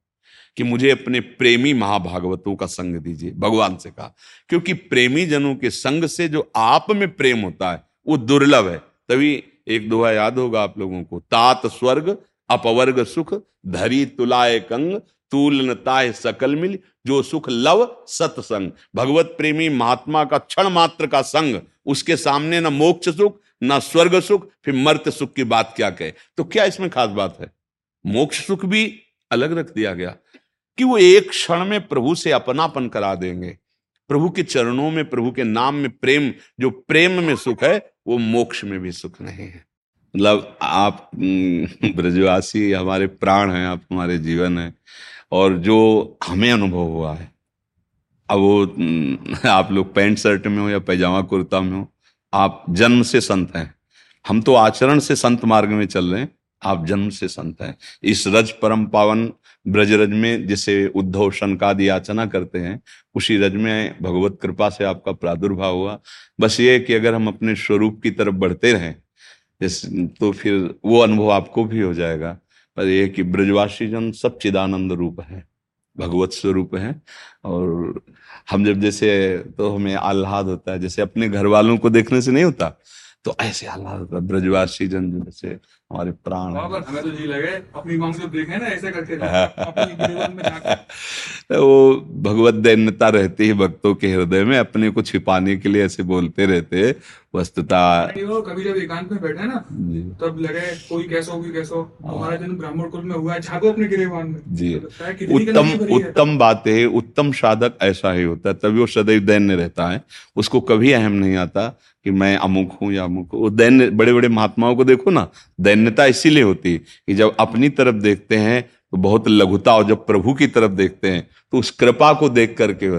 कि मुझे अपने प्रेमी महाभागवतों का संग दीजिए। भगवान से कहा, क्योंकि प्रेमी जनों के संग से जो आप में प्रेम होता है, वो दुर्लभ है। तभी एक दोहा याद होगा आप लोगों को। तात स्वर्ग, अपवर्ग सुख, धरी तुलाए कंग, तूलनताय सकल मिल, जो सुख लव सत्संग। भगवत प्रेमी महात्मा का क्षण मात्र का संग। उसके सामने न मोक्ष सुख, न स्वर्ग सुख, फिर मर्त सुख की बात क्या कहे? तो क्या इसमें खास बात है? मोक्ष सुख भी अलग रख दिया गया कि वो एक क्षण में प्रभु से अपनापन करा देंगे। प्रभु के चरणों में, प्रभु के नाम में प्रेम, जो प्रेम में सुख है वो मोक्ष में भी सुख नहीं है। मतलब आप ब्रजवासी हमारे प्राण हैं, आप हमारे जीवन है, और जो हमें अनुभव हुआ है। अब वो आप लोग पैंट शर्ट में हो या पैजामा कुर्ता में हो, आप जन्म से संत हैं। हम तो आचरण से संत मार्ग में चल रहे हैं, आप जन्म से संत हैं। इस रज परम पावन ब्रजरज में जिसे उद्धव शनकादि याचना करते हैं, उसी रज में भगवत कृपा से आपका प्रादुर्भाव हुआ। बस ये कि अगर हम अपने स्वरूप की तरफ़ बढ़ते रहें, इस तो फिर वो अनुभव आपको भी हो जाएगा। पर यह कि ब्रजवासी जन सब चिदानंद रूप है, भगवत स्वरूप है। और हम जब जैसे तो हमें आह्लाद होता है, जैसे अपने घर वालों को देखने से नहीं होता तो ऐसे आह्लाद होता है ब्रजवासी जन जैसे हमारे प्राण हमें तो जी लगे अपनी से देखे ना ऐसे करके तो वो भगवत दैन्यता रहती है भक्तों के हृदय में अपने को छिपाने के लिए ऐसे बोलते रहते वस्तुता। कभी जब एकांत में बैठे ना तब लगे कोई कैसो कोई कैसो हमारा जन्म ब्राह्मण कुल में हुआ है झागो अपने गिरेवान में। जी। तो उत्तम उत्तम बात है उत्तम साधक ऐसा ही होता है तभी वो सदैव दैन्य रहता है। उसको कभी अहम नहीं आता कि मैं अमुक हूँ या अमुक वो दैन्य बड़े बड़े महात्माओं को देखो ना दैन्यता इसीलिए होती है कि जब अपनी तरफ़ देखते हैं तो बहुत लघुता और जब प्रभु की तरफ़ देखते हैं तो उस कृपा को देख करके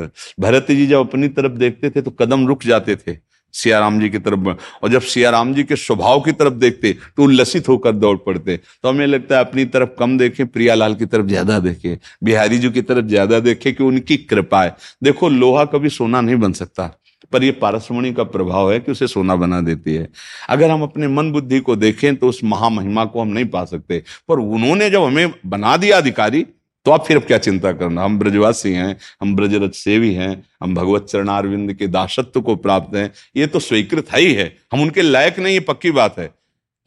भरत जी जब अपनी तरफ़ देखते थे तो कदम रुक जाते थे सियाराम जी की तरफ़ और जब सियाराम जी के स्वभाव की तरफ़ देखते तो उल्लसित होकर दौड़ पड़ते। तो हमें लगता है अपनी तरफ़ कम देखें, प्रियालाल की तरफ़ ज़्यादा देखें, बिहारी जी की तरफ़ ज़्यादा देखें कि उनकी कृपा है। देखो, लोहा कभी सोना नहीं बन सकता। पर यह पारसमणि का प्रभाव है कि उसे सोना बना देती है। अगर हम अपने मन बुद्धि को देखें तो उस महामहिमा को हम नहीं पा सकते। पर उन्होंने जब हमें बना दिया अधिकारी तो आप फिर क्या चिंता करना? हम ब्रजवासी हैं, हम ब्रजरथ सेवी हैं, हम भगवत चरणारविंद के दासत्व को प्राप्त हैं। ये तो स्वीकृत है ही है। हम उनके लायक नहीं, ये पक्की बात है।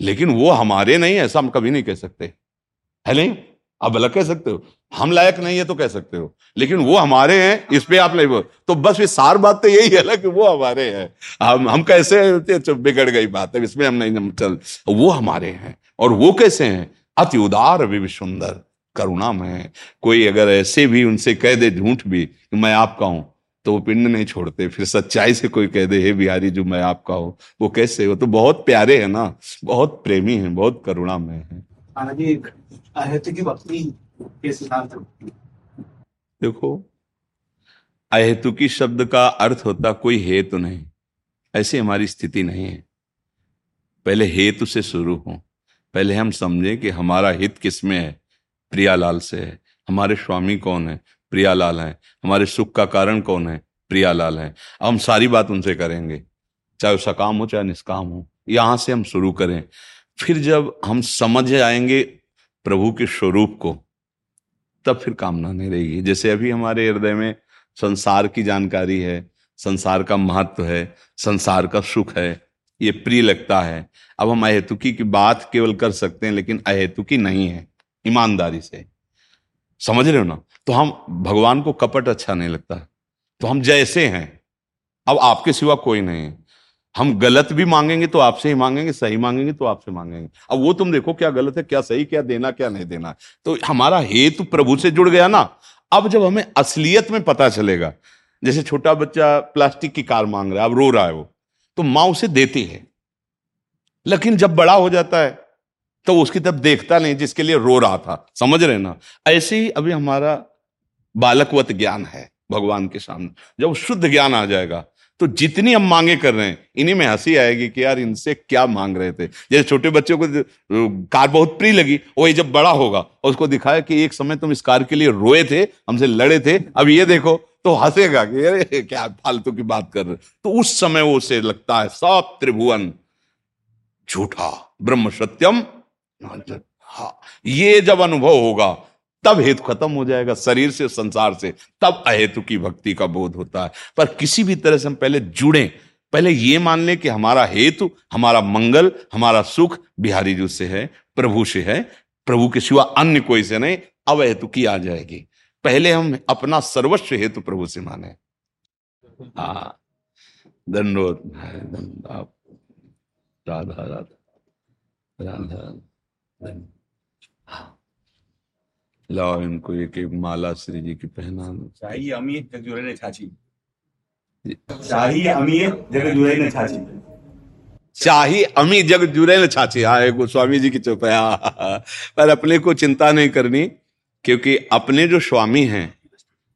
लेकिन वो हमारे नहीं, ऐसा हम कभी नहीं कह सकते। है नहीं? आप अलग कह सकते हो। हम लायक नहीं है तो कह सकते हो। लेकिन वो हमारे हैं, इस पे आप नहीं तो बस ये सार बात तो यही है ना कि वो हमारे हैं। हम हम कैसे बिगड़ गई बात है इसमें हम नहीं चल। वो हमारे हैं और वो कैसे हैं? अति उदार भी सुंदर करुणा में कोई अगर ऐसे भी उनसे कह दे झूठ भी, कि मैं आपका हूँ तो वो पिंड नहीं छोड़ते। फिर सच्चाई से कोई कह दे, हे बिहारी जो मैं आपका हूँ। वो कैसे वो तो बहुत प्यारे है ना। बहुत प्रेमी है, बहुत करुणा में है। देखो अहेतुकी शब्द का अर्थ होता कोई हेतु नहीं। ऐसी हमारी स्थिति नहीं है। पहले हेतु से शुरू हो। पहले हम समझें कि हमारा हित किसमें है? प्रियालाल से है। हमारे स्वामी कौन है? प्रियालाल है। हमारे सुख का कारण कौन है? प्रियालाल है। हम सारी बात उनसे करेंगे। चाहे उसका काम हो, चाहे निष्काम हो। यहाँ से हम शुरू करें। फिर जब हम समझ आएँगे प्रभु के स्वरूप को, तब फिर कामना नहीं रहेगी। जैसे अभी हमारे हृदय में संसार की जानकारी है, संसार का महत्व है, संसार का सुख है, ये प्रिय लगता है। अब हम अहेतुकी की बात केवल कर सकते हैं, लेकिन अहेतुकी नहीं है, ईमानदारी से। समझ रहे हो ना? तो हम भगवान को कपट अच्छा नहीं लगता। तो हम जैसे हैं, अब आपके सिवा कोई नहीं है। हम गलत भी मांगेंगे तो आपसे ही मांगेंगे, सही मांगेंगे तो आपसे मांगेंगे। अब वो तुम देखो क्या गलत है, क्या सही, क्या देना, क्या नहीं देना। तो हमारा हेतु प्रभु से जुड़ गया ना, अब जब हमें असलियत में पता चलेगा, जैसे छोटा बच्चा प्लास्टिक की कार मांग रहा है, अब रो रहा है वो तो माँ उसे देती है। लेकिन जब बड़ा हो जाता है तो उसकी तरफ़ देखता नहीं, जिसके लिए रो रहा था। समझ रहे ना? ऐसे ही अभी हमारा बालकवत ज्ञान है, भगवान के सामने। जब शुद्ध ज्ञान आ जाएगा तो जितनी हम मांगे कर रहे हैं, इन्हीं में हँसी आएगी कि यार इनसे क्या मांग रहे थे। जैसे छोटे बच्चों को कार बहुत प्रिय लगी वही जब बड़ा होगा और उसको दिखाया कि एक समय तुम इस कार के लिए रोए थे, हमसे लड़े थे, अब ये देखो तो हंसेगा कि अरे, क्या फालतू की बात कर रहे तो उस समय वो उसे लगता है सब त्रिभुवन, झूठा, ब्रह्म सत्यम हाँ ये जब अनुभव होगा तब हेतु खत्म हो जाएगा, शरीर से, संसार से। तब अहेतु की भक्ति का बोध होता है। पर किसी भी तरह से हम पहले जुड़े, पहले ये मान लें कि हमारा हेतु, हमारा मंगल, हमारा सुख बिहारी जी से है, प्रभु से है, प्रभु के सिवा अन्य कोई से नहीं, अब हेतु की आ जाएगी। पहले हम अपना सर्वस्व हेतु प्रभु से माने। दंडोत राधा राधा राधा लाओ इनको एक एक माला श्री जी की पहना शाही अमीर जगजुरे ने छाछी। शाही अमीर जगजुरे ने छाछी। शाही अमी जग जुरे न छाछी। हाँ गोस्वामी जी की चुप है हाँ। पर अपने को चिंता नहीं करनी क्योंकि अपने जो स्वामी हैं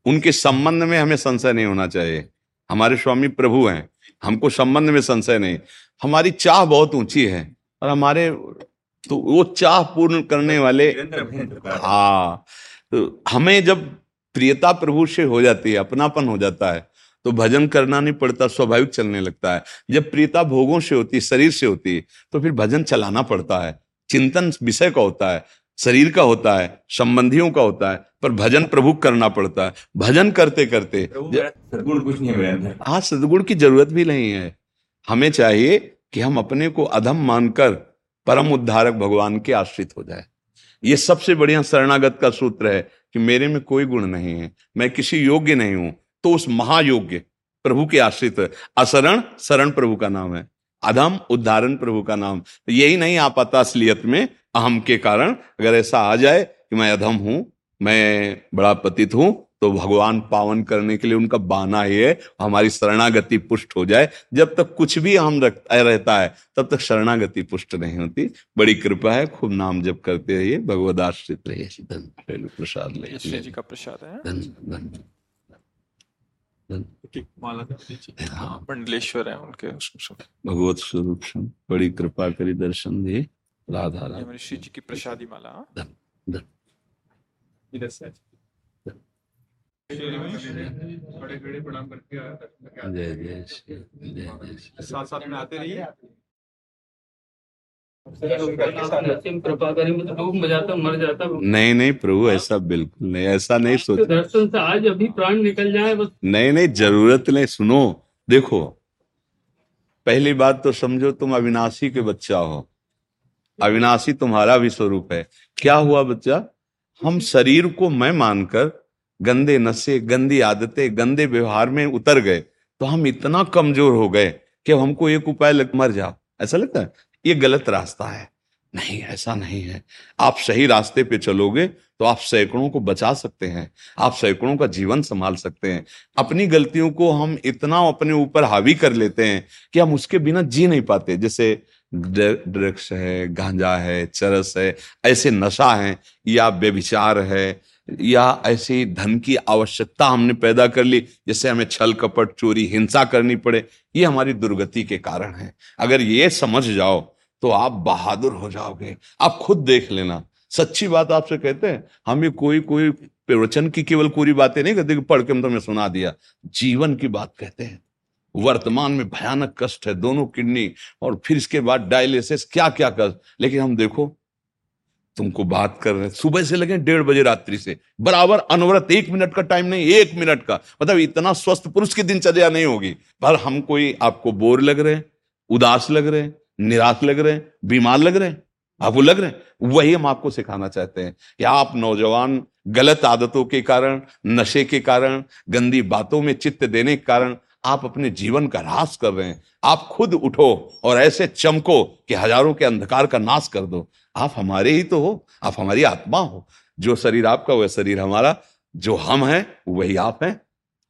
उनके संबंध में हमें संशय नहीं होना चाहिए। हमारे स्वामी प्रभु हैं हमको संबंध में संशय नहीं। हमारी चाह बहुत ऊँची है और हमारे तो वो चाह पूर्ण करने वाले हाँ। तो हमें जब प्रियता प्रभु से हो जाती है अपनापन हो जाता है तो भजन करना नहीं पड़ता स्वाभाविक चलने लगता है। जब प्रियता भोगों से होती है शरीर से होती है तो फिर भजन चलाना पड़ता है। चिंतन विषय का होता है शरीर का होता है संबंधियों का होता है पर भजन प्रभु करना पड़ता है। भजन करते करते सदगुण कुछ नहीं है हाँ सदगुण की ज़रूरत भी नहीं है। हमें चाहिए कि हम अपने को अधम मानकर परम उद्धारक भगवान के आश्रित हो जाए। ये सबसे बढ़िया शरणागत का सूत्र है कि मेरे में कोई गुण नहीं है, मैं किसी योग्य नहीं हूँ तो उस महायोग्य प्रभु के आश्रित, असरण, शरण प्रभु का नाम है, अधम उद्धारण प्रभु का नाम। यही नहीं आ पाता असलियत में अहम के कारण अगर ऐसा आ जाए कि मैं अधम हूँ, मैं बड़ा पतित हूँ तो भगवान पावन करने के लिए उनका बाना ही है हमारी शरणागति पुष्ट हो जाए। जब तक कुछ भी हम रहता है तब तक शरणागति पुष्ट नहीं होती। बड़ी कृपा है खूब नाम जब करते रहिए भगवद आश्रित रहिए। प्रसाद ले जी का प्रसाद है। धन धन मंडलेश्वर है। उनके भगवत स्वरूप बड़ी कृपा करी दर्शन दिए। राधा राधा। श्री जी की प्रसादी माला। धन धन इधर से जय जय जय साथ साथ में आते रहिए। कृपा करें डूब मजाता मर जाता नहीं नहीं प्रभु ऐसा बिल्कुल नहीं ऐसा नहीं सोच दर्शन से आज अभी प्राण निकल जाए बस नहीं नहीं ज़रूरत नहीं सुनो देखो पहली बात तो समझो तुम अविनाशी के बच्चा हो। अविनाशी तुम्हारा भी स्वरूप है। क्या हुआ बच्चा? हम शरीर को मैं मानकर गंदे नशे, गंदी आदतें, गंदे व्यवहार में उतर गए तो हम इतना कमज़ोर हो गए कि हमको एक उपाय लग, मर जाओ। ऐसा लगता है? ये गलत रास्ता है। नहीं, ऐसा नहीं है। आप सही रास्ते पे चलोगे तो आप सैकड़ों को बचा सकते हैं, आप सैकड़ों का जीवन संभाल सकते हैं। अपनी गलतियों को हम इतना अपने ऊपर हावी कर लेते हैं कि हम उसके बिना जी नहीं पाते। जैसे ड्रग्स है, गांजा है, चरस है, ऐसे नशा है, या व्यभिचार है, या ऐसी धन की आवश्यकता हमने पैदा कर ली जिससे हमें छल कपट, चोरी, हिंसा करनी पड़े, ये हमारी दुर्गति के कारण है। अगर ये समझ जाओ तो आप बहादुर हो जाओगे। आप खुद देख लेना। सच्ची बात आपसे कहते हैं, हम कोई कोई प्रवचन की केवल पूरी बातें नहीं कहते कि पढ़ के हम तुम्हें सुना दिया। जीवन की बात कहते हैं। वर्तमान में भयानक कष्ट है, दोनों किडनी और फिर इसके बाद डायलिसिस क्या क्या कर? लेकिन हम देखो, तुमको बात कर रहे सुबह से लगे डेढ़ बजे रात्रि से, बराबर अनवरत एक मिनट का टाइम नहीं, एक मिनट का। मतलब इतना स्वस्थ पुरुष की दिनचर्या नहीं होगी। पर हम कोई आपको बोर लग रहे उदास लग रहे निराश लग रहे हैं, बीमार लग रहे हैं आपको लग रहे हैं, वही हम आपको सिखाना चाहते हैं कि आप नौजवान, गलत आदतों के कारण, नशे के कारण, गंदी बातों में चित्त देने के कारण आप अपने जीवन का ह्रास कर रहे हैं। आप खुद उठो और ऐसे चमको कि हज़ारों के अंधकार का नाश कर दो। आप हमारे ही तो हो, आप हमारी आत्मा हो। जो शरीर आपका, वह शरीर हमारा। जो हम हैं, वही आप हैं।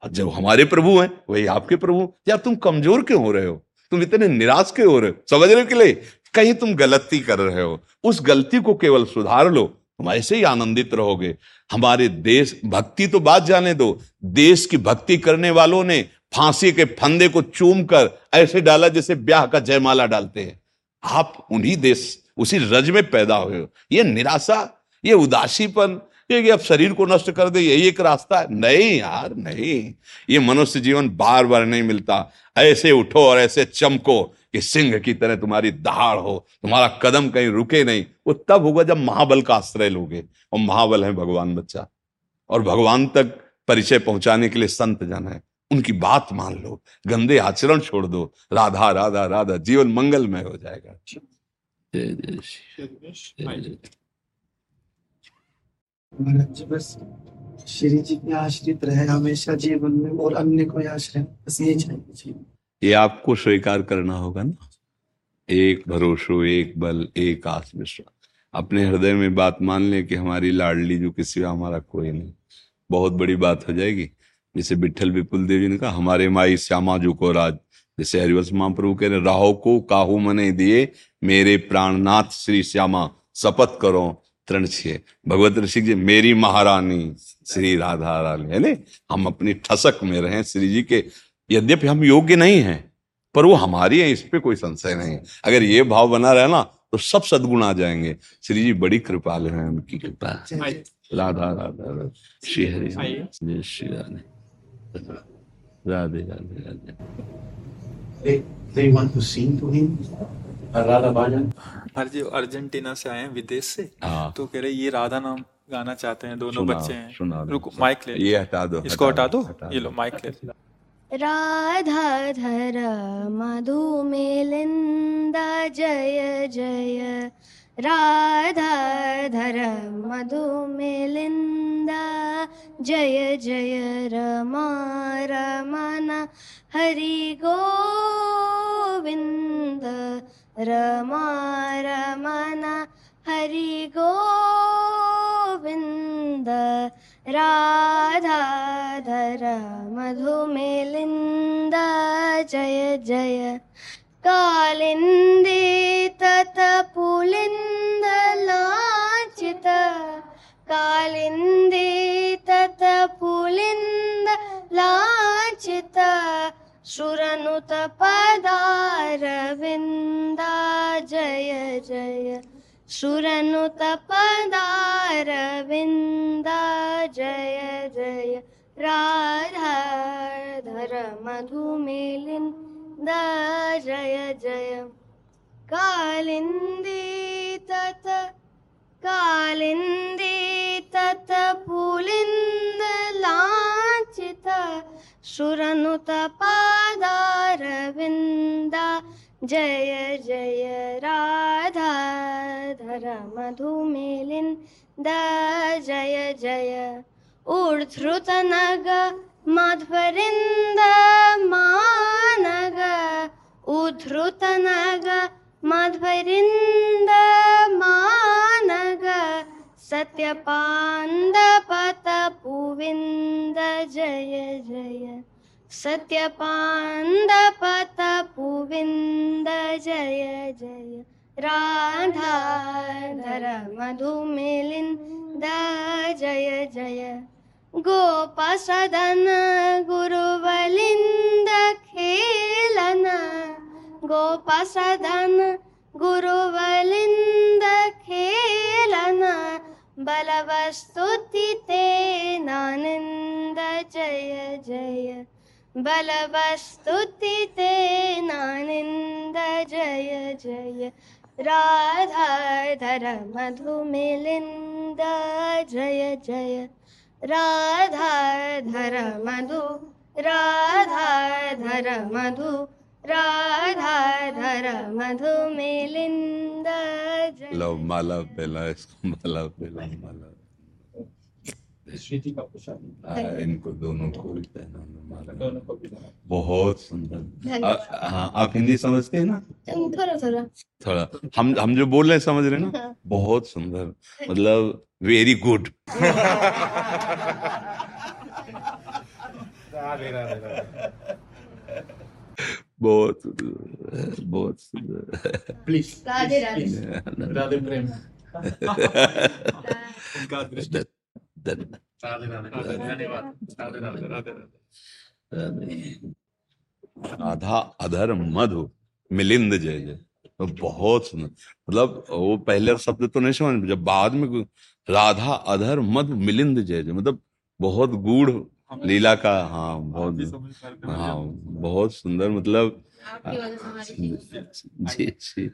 और जो हमारे प्रभु हैं, वही आपके प्रभु यार तुम कमज़ोर क्यों हो रहे हो? तुम इतने निराश क्यों हो रहे हो? समझने के लिए कहीं तुम गलती कर रहे हो। उस गलती को केवल सुधार लो। तुम ऐसे ही आनंदित रहोगे। हमारे देश, भक्ति तो बात जाने दो। देश की भक्ति करने वालों ने फांसी के फंदे को चूम कर ऐसे डाला जैसे ब्याह का जयमाला डालते हैं। आप उन्हीं देश, उसी रज में पैदा हुए हो। ये निराशा, ये उदासीपन, ये कि अब शरीर को नष्ट कर दे, यही एक रास्ता है। नहीं यार, नहीं। ये मनुष्य जीवन बार बार नहीं मिलता। ऐसे उठो और ऐसे चमको कि सिंह की तरह तुम्हारी दहाड़ हो, तुम्हारा कदम कहीं रुके नहीं। वो तब होगा जब महाबल का आश्रय लोगे। और महाबल है भगवान बच्चा। और भगवान तक परिचय पहुँचाने के लिए संत जन है। उनकी बात मान लो गंदे आचरण छोड़ दो राधा राधा राधा जीवन मंगलमय हो जाएगा। जय जय श्री- जी बस श्री जी के आश्रित रहे हमेशा जीवन में और अन्य कोई आश्रय बस ये चाहिए ये आपको स्वीकार करना होगा ना? एक भरोसो एक बल एक आस विश्वास अपने हृदय में बात मान लें कि हमारी लाडली जो किसी हमारा कोई नहीं। बहुत बड़ी बात हो जाएगी। जैसे विठल विपुल देव जी ने कहा हमारे माई श्यामा जो को राज। जैसे हरिवंश महाप्रभु कह रहे राहो को काहू मने दिए मेरे प्राणनाथ श्री श्यामा शपथ करो तृण छे। भगवत ऋषि जी मेरी महारानी श्री राधा रानी। है ने? हम अपनी ठसक में रहे श्री जी के। यद्यपि हम योग्य नहीं हैं पर वो हमारी है इस पे कोई संशय नहीं है। अगर ये भाव बना रहे ना तो सब सदगुण आ जाएँगे। श्री जी बड़ी कृपालु हैं उनकी। कृपा। राधा राधा राधा। श्री हरि। जय Shri Radhe. Radhe Radhe Radhe. They, they want to sing to him. Radha Bhajan. हर जी अर्जेंटीना से आए हैं विदेश से? हाँ। तो कह रहे ये राधा नाम गाना चाहते हैं दोनों बच्चे हैं। रुको माइक ले ये हटा दो इसको हटा दो ये लो माइक ले राधाधर मधुमेलिन्द जय जय। राधाधर मधुमेलिन्द। जय जय रमा, रमन, हरि गोविन्द। रमा, रमन, हरि गोविन्द। राधाधर मधुमेलिन्द। जय जय कालिन्दे कालिन्दे तत पुलिन्द लाचित सुरनुत पदारविन्द जय जय सुरनुत पदारविन्द जय जय राधाधर मधुमेलिन्द जय जय कालिन्दे तत कालिन्दे तत पुलिन्द लाञ्चित सुरनुत पादारविन्द जय जय राधाधर मधुमेलिन्द जय जय ऊर्ध्रुतनग मध्वरिन्द मानग। उद्धृतनग मध्वरिन्द मानग सत्यपान्दपत पुविन्द जय जय सत्यपान्दपत पुविन्द जय जय राधाधर मधुमेलिन्द जय जय गोपसदन गुरुवलिन्द खेलन गोपसदन गुरुवलिन्द बलवस्तुति ते नानन्द जय जय। बलवस्तुति ते नानिन्द जय जय। राधाधर मधुमिलिन्द जय जय। राधाधर मधु राधाधर मधु राधाधर मधुमिलिन्द लो माला पहला इसको माला पहला माला। हाँ, इनको दोनों को भी पहना बहुत सुंदर। हाँ आप हिंदी समझते हैं ना? थोड़ा थोड़ा। थोड़ा। हम हम जो बोल रहे हैं समझ रहे हैं ना? बहुत सुंदर। मतलब वेरी गुड बहुत सुंदर, बहुत सुंदर प्लीज़ राधे राधे राधे प्रेम राधे राधे धन्यवाद राधे राधे राधे राधा अधर मधु मिलिंद जय जय। बहुत सुंदर। मतलब वो पहले शब्द तो नहीं समझ जब बाद में राधा अधर मधु मिलिंद जय जय। मतलब बहुत गूढ़ लीला का हाँ बहुत हाँ बहुत सुंदर मतलब आपकी वजह से हमारी जी जी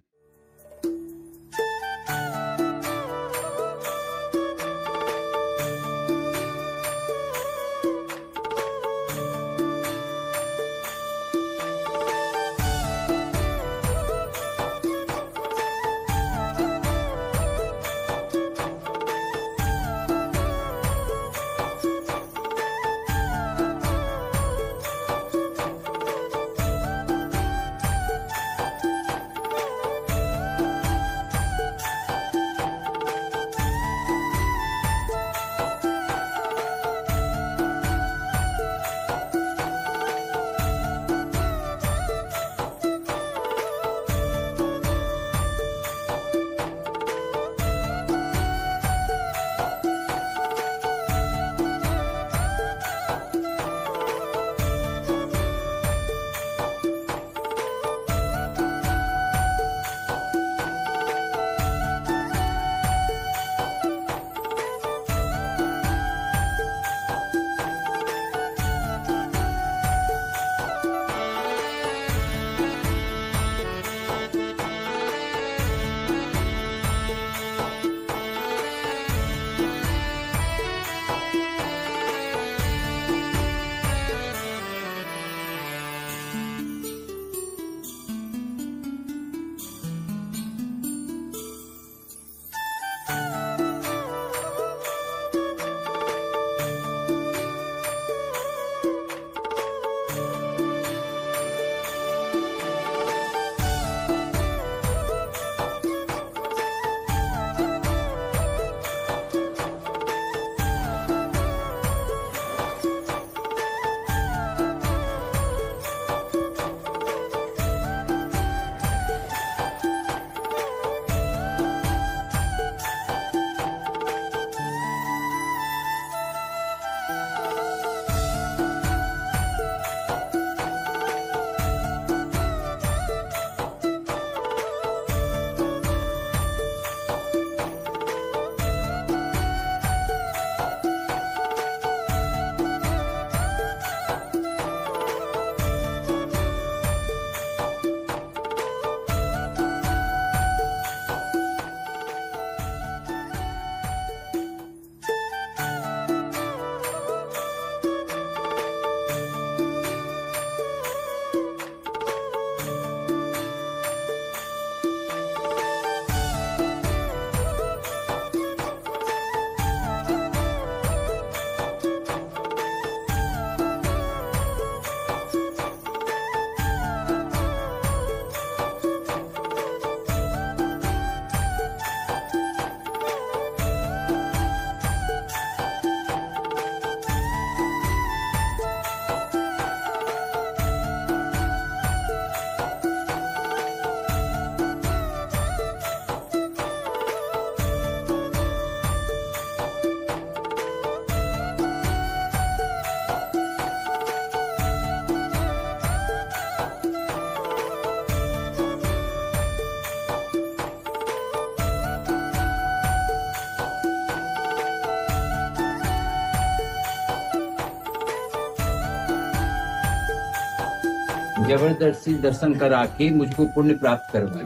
ज़बरदस्ती दर्शन करा के मुझको पुण्य प्राप्त करवा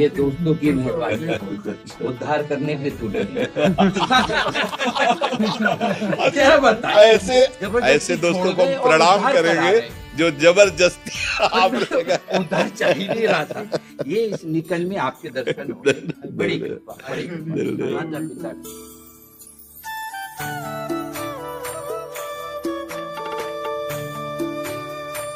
ये दोस्तों की मेहरबानी। उद्धार करने पे टूटे क्या बता ऐसे ऐसे दोस्तों को प्रणाम करेंगे जो ज़बरदस्ती आप उद्धार चाहिए नहीं रहा था। ये इस निकल में आपके दर्शन। बड़ी कृपा बड़ी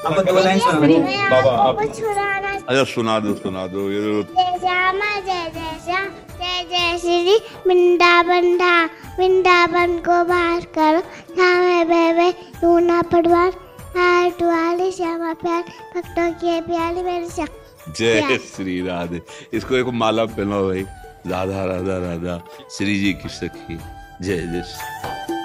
दो लाइन सुना बाबा आप छुड़ाना अच्छा सुना दो सुना दो ये जय श्यामा जय जय श्याम जय जय श्री वृंदावन धाम वृंदावन को बाहर करो। धाम है लूना पटवार वाले श्यामा प्यार भक्तों की प्यारी मेरे श्याम। जय श्री राधे। इसको एक माला पहनाओ भाई। राधा राधा राधा। श्री जी की सखी। जय जय श्री।